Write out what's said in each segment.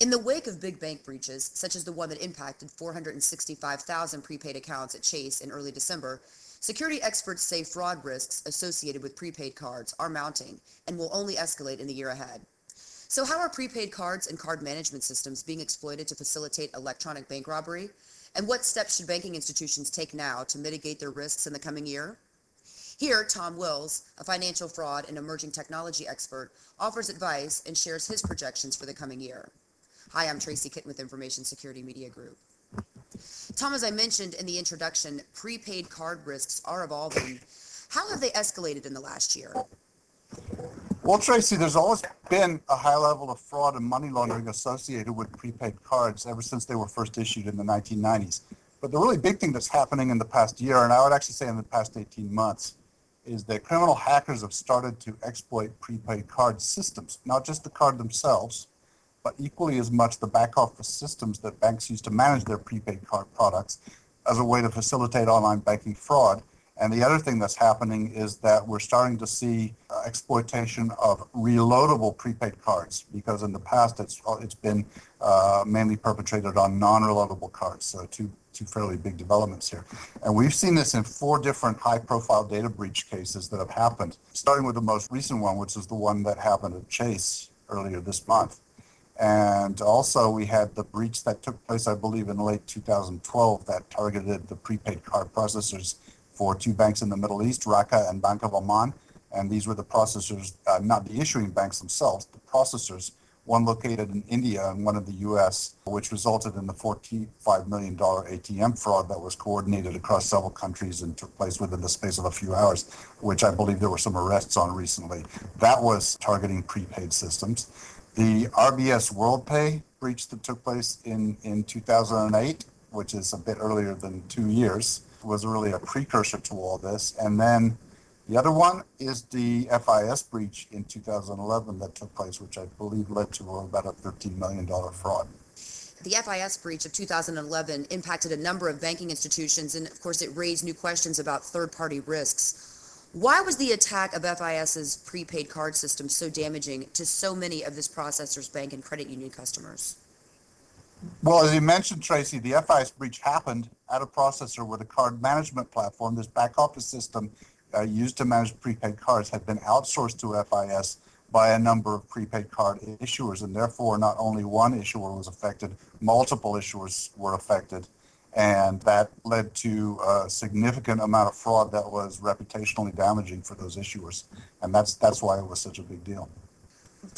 In the wake of big bank breaches, such as the one that impacted 465,000 prepaid accounts at Chase in early December, security experts say fraud risks associated with prepaid cards are mounting and will only escalate in the year ahead. So, how are prepaid cards and card management systems being exploited to facilitate electronic bank robbery? And what steps should banking institutions take now to mitigate their risks in the coming year? Here, Tom Wills, a financial fraud and emerging technology expert, offers advice and shares his projections for the coming year. Hi, I'm Tracy Kitten with Information Security Media Group. Tom, as I mentioned in the introduction, prepaid card risks are evolving. How have they escalated in the last year? Well, Tracy, there's always been a high level of fraud and money laundering associated with prepaid cards ever since they were first issued in the 1990s. But the really big thing that's happening in the past year, and I would actually say in the past 18 months, is that criminal hackers have started to exploit prepaid card systems, not just the card themselves, but equally as much the back office systems that banks use to manage their prepaid card products as a way to facilitate online banking fraud and the other thing that's happening is that we're starting to see uh, exploitation of reloadable prepaid cards because in the past it's uh, it's been uh, mainly perpetrated on non-reloadable cards. So two two fairly big developments here, and we've seen this in four different high-profile data breach cases that have happened. Starting with the most recent one, which is the one that happened at Chase earlier this month. And also, we had the breach that took place, I believe, in late 2012 that targeted the prepaid card processors for two banks in the Middle East, Raqqa and Bank of Oman. And these were the processors, uh, not the issuing banks themselves, the processors, one located in India and one in the US, which resulted in the $45 million ATM fraud that was coordinated across several countries and took place within the space of a few hours, which I believe there were some arrests on recently. That was targeting prepaid systems. The RBS WorldPay breach that took place in, in 2008, which is a bit earlier than two years, was really a precursor to all this. And then the other one is the FIS breach in 2011 that took place, which I believe led to about a $13 million fraud. The FIS breach of 2011 impacted a number of banking institutions, and of course, it raised new questions about third party risks. Why was the attack of FIS's prepaid card system so damaging to so many of this processor's bank and credit union customers? Well, as you mentioned, Tracy, the FIS breach happened at a processor where the card management platform, this back office system uh, used to manage prepaid cards, had been outsourced to FIS by a number of prepaid card issuers. And therefore, not only one issuer was affected, multiple issuers were affected. And that led to a significant amount of fraud that was reputationally damaging for those issuers. And that's, that's why it was such a big deal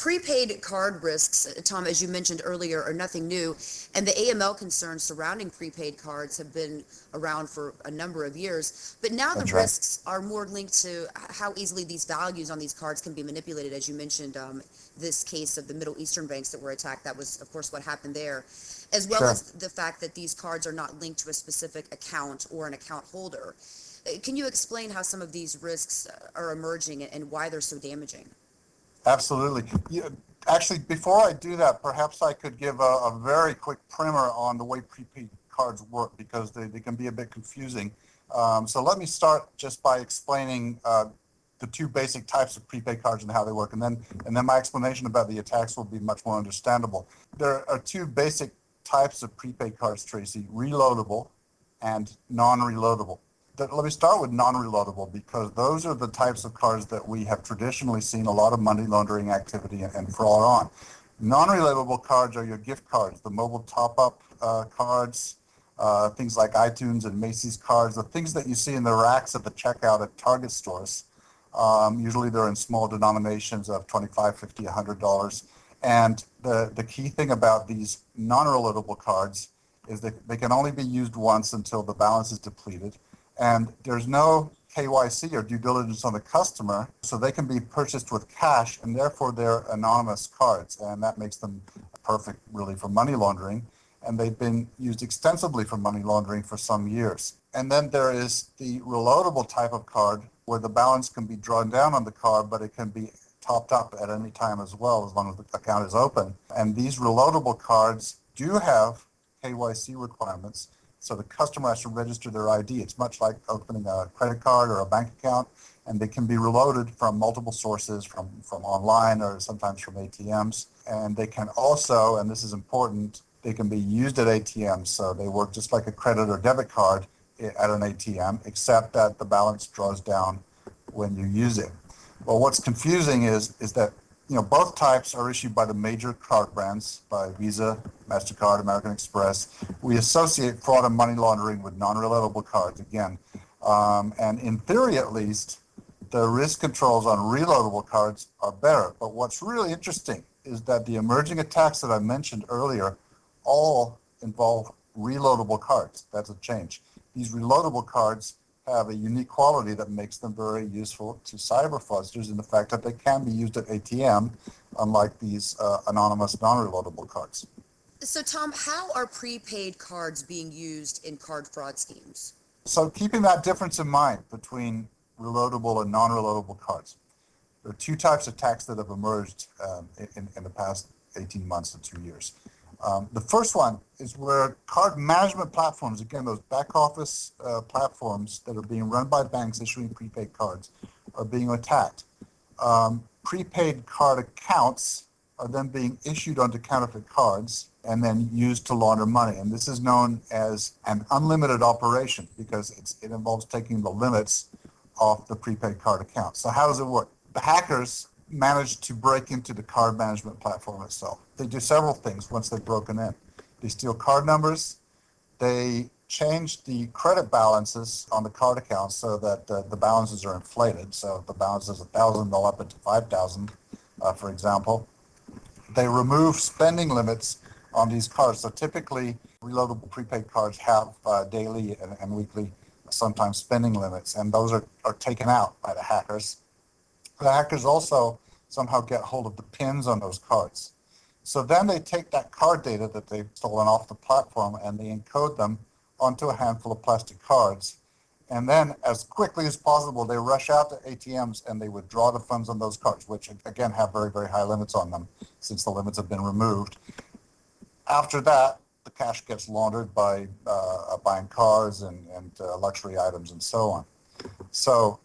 prepaid card risks, Tom, as you mentioned earlier, are nothing new, and the AML concerns surrounding prepaid cards have been around for a number of years. But now That's the right. risks are more linked to how easily these values on these cards can be manipulated. As you mentioned, um, this case of the Middle Eastern banks that were attacked, that was, of course, what happened there, as well sure. as the fact that these cards are not linked to a specific account or an account holder. Uh, can you explain how some of these risks are emerging and why they're so damaging? Absolutely. Yeah, actually, before I do that, perhaps I could give a, a very quick primer on the way prepaid cards work because they, they can be a bit confusing. Um, so let me start just by explaining uh, the two basic types of prepaid cards and how they work, and then and then my explanation about the attacks will be much more understandable. There are two basic types of prepaid cards, Tracy: reloadable and non-reloadable let me start with non-reloadable because those are the types of cards that we have traditionally seen a lot of money laundering activity and fraud on. Non-reloadable cards are your gift cards, the mobile top-up uh, cards, uh, things like iTunes and Macy's cards, the things that you see in the racks at the checkout at Target stores. Um, usually they're in small denominations of $25, $50, 100 dollars. And the, the key thing about these non-reloadable cards is that they can only be used once until the balance is depleted and there's no KYC or due diligence on the customer, so they can be purchased with cash, and therefore they're anonymous cards, and that makes them perfect, really, for money laundering. And they've been used extensively for money laundering for some years. And then there is the reloadable type of card where the balance can be drawn down on the card, but it can be topped up at any time as well, as long as the account is open. And these reloadable cards do have KYC requirements so the customer has to register their ID. It's much like opening a credit card or a bank account. and they can be reloaded from multiple sources, from, from online or sometimes from ATMs. And they can also, and this is important, they can be used at ATMs. So they work just like a credit or debit card at an ATM, except that the balance draws down when you use it. Well, what's confusing is is that you know both types are issued by the major card brands, by Visa, Mastercard, American Express. We associate fraud and money laundering with non-reloadable cards again, um, and in theory, at least, the risk controls on reloadable cards are better. But what's really interesting is that the emerging attacks that I mentioned earlier all involve reloadable cards. That's a change. These reloadable cards have a unique quality that makes them very useful to cyber fraudsters in the fact that they can be used at ATM, unlike these uh, anonymous non-reloadable cards. So, Tom, how are prepaid cards being used in card fraud schemes? So keeping that difference in mind between reloadable and non-reloadable cards, there are two types of attacks that have emerged um, in, in the past 18 months to two years. Um, the first one is where card management platforms, again, those back office uh, platforms that are being run by banks issuing prepaid cards, are being attacked. Um, prepaid card accounts are then being issued onto counterfeit cards and then used to launder money. And this is known as an unlimited operation because it involves taking the limits off the prepaid card account. So how does it work? The hackers manage to break into the card management platform itself. They do several things once they've broken in. They steal card numbers. They change the credit balances on the card accounts so that uh, the balances are inflated. So if the balance is a thousand, they'll up it to five thousand, uh, for example. They remove spending limits on these cards. So typically, reloadable prepaid cards have uh, daily and, and weekly, sometimes spending limits, and those are, are taken out by the hackers. The hackers also somehow get hold of the pins on those cards. So then they take that card data that they've stolen off the platform and they encode them onto a handful of plastic cards. And then, as quickly as possible, they rush out to ATMs and they withdraw the funds on those cards, which again have very, very high limits on them since the limits have been removed. After that, the cash gets laundered by uh, buying cars and, and uh, luxury items and so on. So,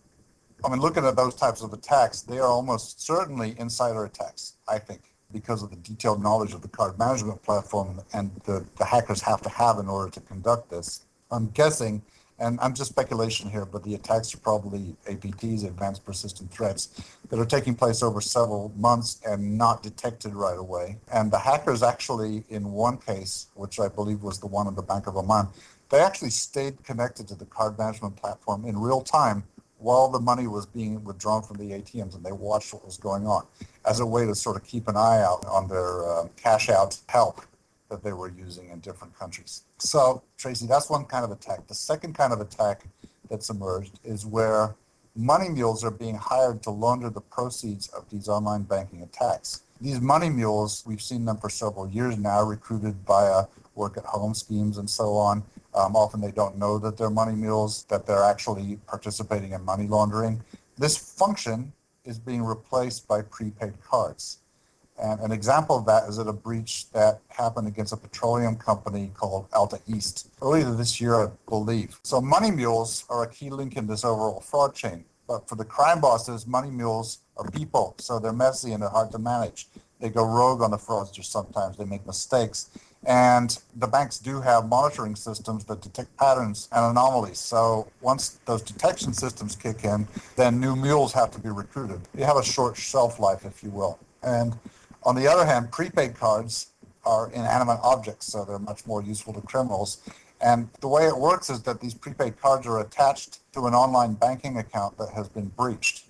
I mean, looking at those types of attacks, they are almost certainly insider attacks, I think, because of the detailed knowledge of the card management platform and the, the hackers have to have in order to conduct this. I'm guessing, and I'm just speculation here, but the attacks are probably APTs, advanced persistent threats, that are taking place over several months and not detected right away. And the hackers actually, in one case, which I believe was the one in the Bank of Oman, they actually stayed connected to the card management platform in real time while the money was being withdrawn from the ATMs and they watched what was going on as a way to sort of keep an eye out on their uh, cash out help that they were using in different countries. So, Tracy, that's one kind of attack. The second kind of attack that's emerged is where money mules are being hired to launder the proceeds of these online banking attacks. These money mules, we've seen them for several years now, recruited via work at home schemes and so on. Um, often they don't know that they're money mules, that they're actually participating in money laundering. This function is being replaced by prepaid cards. And an example of that is at a breach that happened against a petroleum company called Alta East earlier this year, I believe. So money mules are a key link in this overall fraud chain. But for the crime bosses, money mules are people, so they're messy and they're hard to manage. They go rogue on the fraudsters sometimes. They make mistakes. And the banks do have monitoring systems that detect patterns and anomalies. So once those detection systems kick in, then new mules have to be recruited. You have a short shelf life, if you will. And on the other hand, prepaid cards are inanimate objects, so they're much more useful to criminals. And the way it works is that these prepaid cards are attached to an online banking account that has been breached.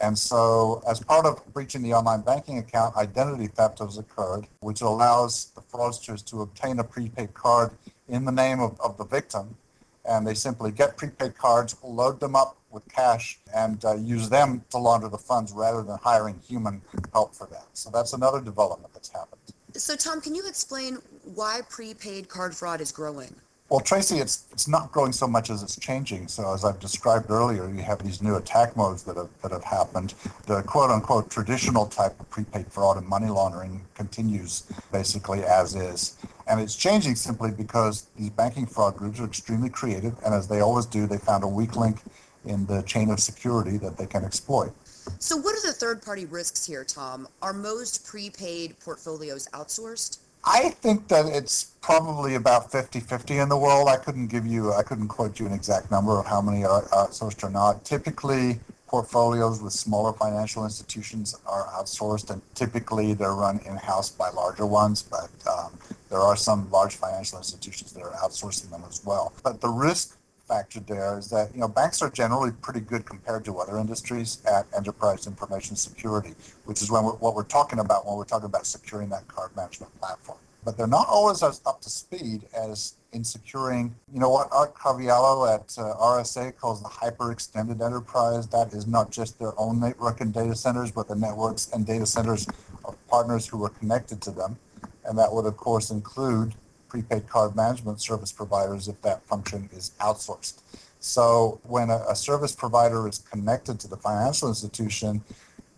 And so, as part of breaching the online banking account, identity theft has occurred, which allows fraudsters to obtain a prepaid card in the name of, of the victim. And they simply get prepaid cards, load them up with cash, and uh, use them to launder the funds rather than hiring human help for that. So, that's another development that's happened. So, Tom, can you explain why prepaid card fraud is growing? Well, Tracy, it's it's not growing so much as it's changing. So as I've described earlier, you have these new attack modes that have that have happened. The quote unquote traditional type of prepaid fraud and money laundering continues basically as is. And it's changing simply because these banking fraud groups are extremely creative, and as they always do, they found a weak link in the chain of security that they can exploit. So, what are the third party risks here, Tom? Are most prepaid portfolios outsourced? I think that it's probably about 50-50 in the world. I couldn't give you, I couldn't quote you an exact number of how many are outsourced or not. Typically, portfolios with smaller financial institutions are outsourced, and typically they're run in-house by larger ones. But um, there are some large financial institutions that are outsourcing them as well. But the risk factor there is that you know banks are generally pretty good compared to other industries at enterprise information security, which is when we're, what we're talking about when we're talking about securing that card management platform. But they're not always as up to speed as in securing, you know, what Art Coviello at uh, RSA calls the hyper extended enterprise. That is not just their own network and data centers, but the networks and data centers of partners who are connected to them. And that would, of course, include prepaid card management service providers if that function is outsourced. So when a, a, service provider is connected to the financial institution,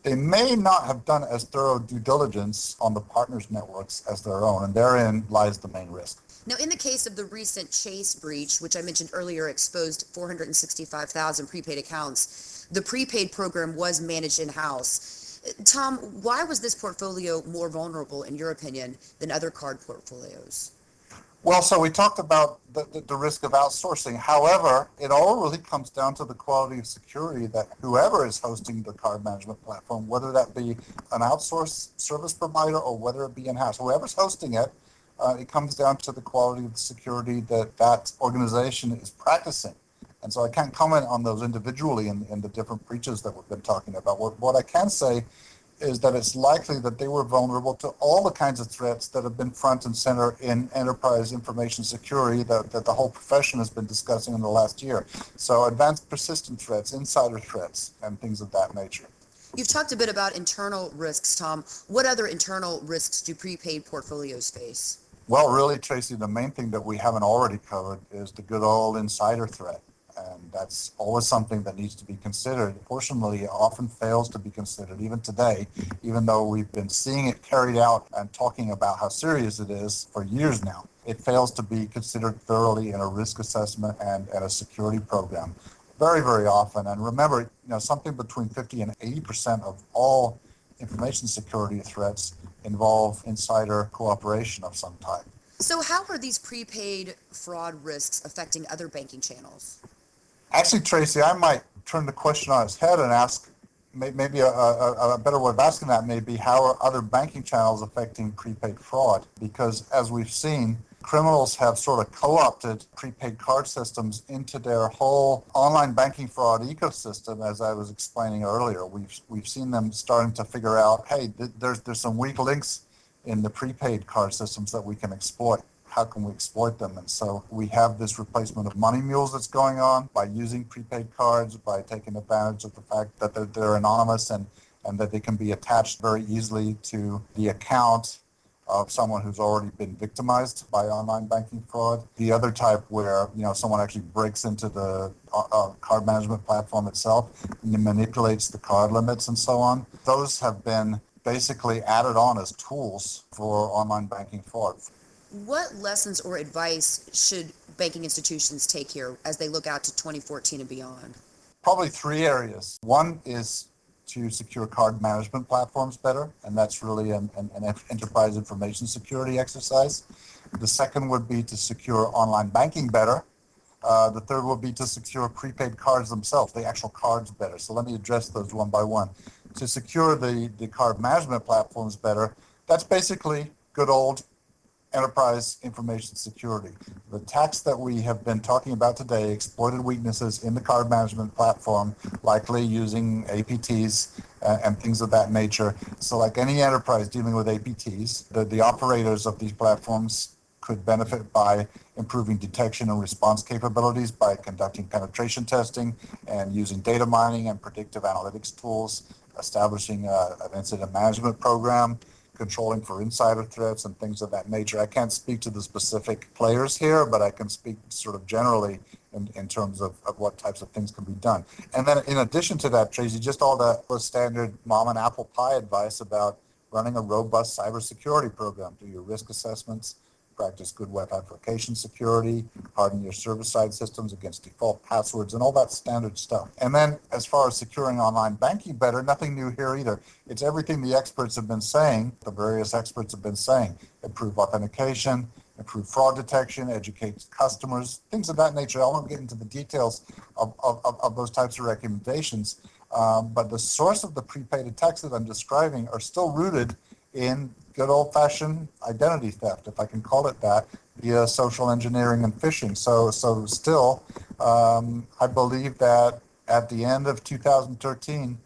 they may not have done as thorough due diligence on the partners' networks as their own, and therein lies the main risk. Now, in the case of the recent Chase breach, which I mentioned earlier exposed 465,000 prepaid accounts, the prepaid program was managed in house. Tom, why was this portfolio more vulnerable, in your opinion, than other card portfolios? Well, so we talked about the, the, the, risk of outsourcing. However, it all really comes down to the quality of security that whoever is hosting the card management platform, whether that be an outsourced service provider or whether it be in-house, whoever's hosting it, uh, it comes down to the quality of the security that that organization is practicing. And so I can't comment on those individually in, in the different breaches that we've been talking about. What, what I can say is that it's likely that they were vulnerable to all the kinds of threats that have been front and center in enterprise information security that, that the whole profession has been discussing in the last year. So advanced persistent threats, insider threats, and things of that nature. You've talked a bit about internal risks, Tom. What other internal risks do prepaid portfolios face? Well, really, Tracy, the main thing that we haven't already covered is the good old insider threat and that's always something that needs to be considered. Fortunately, it often fails to be considered, even today, even though we've been seeing it carried out and talking about how serious it is for years now. It fails to be considered thoroughly in a risk assessment and, and a security program very, very often. And remember, you know, something between 50 and 80% of all information security threats involve insider cooperation of some type. So, how are these prepaid fraud risks affecting other banking channels? Actually, Tracy, I might turn the question on its head and ask maybe a, a, a, better way of asking that may be how are other banking channels affecting prepaid fraud? Because as we've seen, criminals have sort of co-opted prepaid card systems into their whole online banking fraud ecosystem. As I was explaining earlier, we've we've seen them starting to figure out, hey, th- there's there's some weak links in the prepaid card systems that we can exploit how can we exploit them? And so we have this replacement of money mules that's going on by using prepaid cards, by taking advantage of the fact that they're, they're anonymous and, and that they can be attached very easily to the account of someone who's already been victimized by online banking fraud. The other type where you know someone actually breaks into the uh, uh card management platform itself and manipulates the card limits and so on. Those have been basically added on as tools for online banking fraud. What lessons or advice should banking institutions take here as they look out to 2014 and beyond? Probably three areas. One is to secure card management platforms better, and that's really an, an, an enterprise information security exercise. The second would be to secure online banking better. Uh, the third would be to secure prepaid cards themselves, the actual cards better. So let me address those one by one. To secure the, the card management platforms better, that's basically good old enterprise information security. The attacks that we have been talking about today exploited weaknesses in the card management platform, likely using APTs uh, and things of that nature. So like any enterprise dealing with APTs, the, the operators of these platforms could benefit by improving detection and response capabilities by conducting penetration testing and using data mining and predictive analytics tools, establishing a, an incident management program, controlling for insider threats and things of that nature. I can't speak to the specific players here, but I can speak sort of generally in, in terms of, of what types of things can be done. And then in addition to that, Tracy, just all the, the standard mom and apple pie advice about running a robust cybersecurity program, do your risk assessments, practice good web application security, harden your server-side systems against default passwords, and all that standard stuff. And then as far as securing online banking better, nothing new here either. It's everything the experts have been saying, the various experts have been saying. Improve authentication, improve fraud detection, educate customers, things of that nature. I won't get into the details of, of, of- those types of recommendations. Um, but the source of the prepaid attacks that I'm describing are still rooted in good old fashioned identity theft, if I can call it that, via social engineering and phishing. So, so still, um, I believe that at the end of 2013,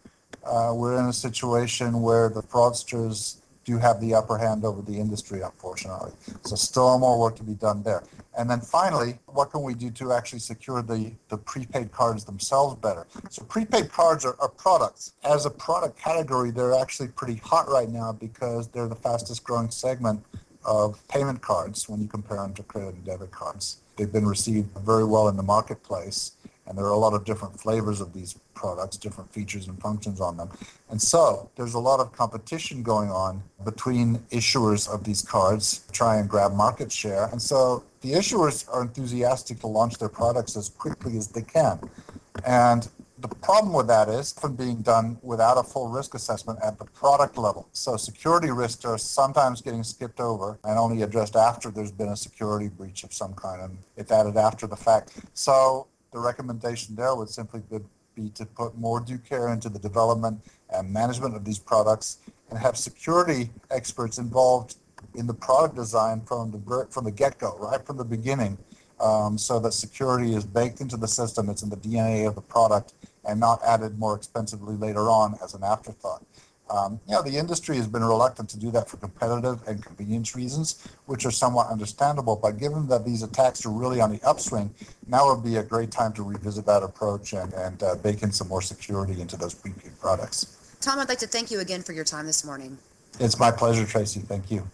uh, we're in a situation where the fraudsters do have the upper hand over the industry, unfortunately. So still more work to be done there. And then finally, what can we do to actually secure the, the prepaid cards themselves better? So prepaid cards are, are products. As a product category, they're actually pretty hot right now because they're the fastest growing segment of payment cards when you compare them to credit and debit cards. They've been received very well in the marketplace, and there are a lot of different flavors of these products, different features and functions on them. And so there's a lot of competition going on between issuers of these cards to try and grab market share. And so the issuers are enthusiastic to launch their products as quickly as they can. And the problem with that is often being done without a full risk assessment at the product level. So security risks are sometimes getting skipped over and only addressed after there's been a security breach of some kind, and it's added after the fact. So the recommendation there would simply be- to put more due care into the development and management of these products and have security experts involved in the product design from the from the get-go, right from the beginning, um, so that security is baked into the system. It's in the DNA of the product and not added more expensively later on as an afterthought. Um, you know, the industry has been reluctant to do that for competitive and convenience reasons, which are somewhat understandable. But given that these attacks are really on the upswing, now would be a great time to revisit that approach and, and uh, bake in some more security into those prepaid products. Tom, I'd like to thank you again for your time this morning. It's my pleasure, Tracy. Thank you.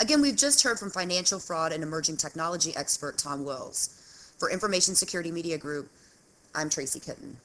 Again, we've just heard from financial fraud and emerging technology expert Tom Wills. For Information Security Media Group, I'm Tracy Kitten.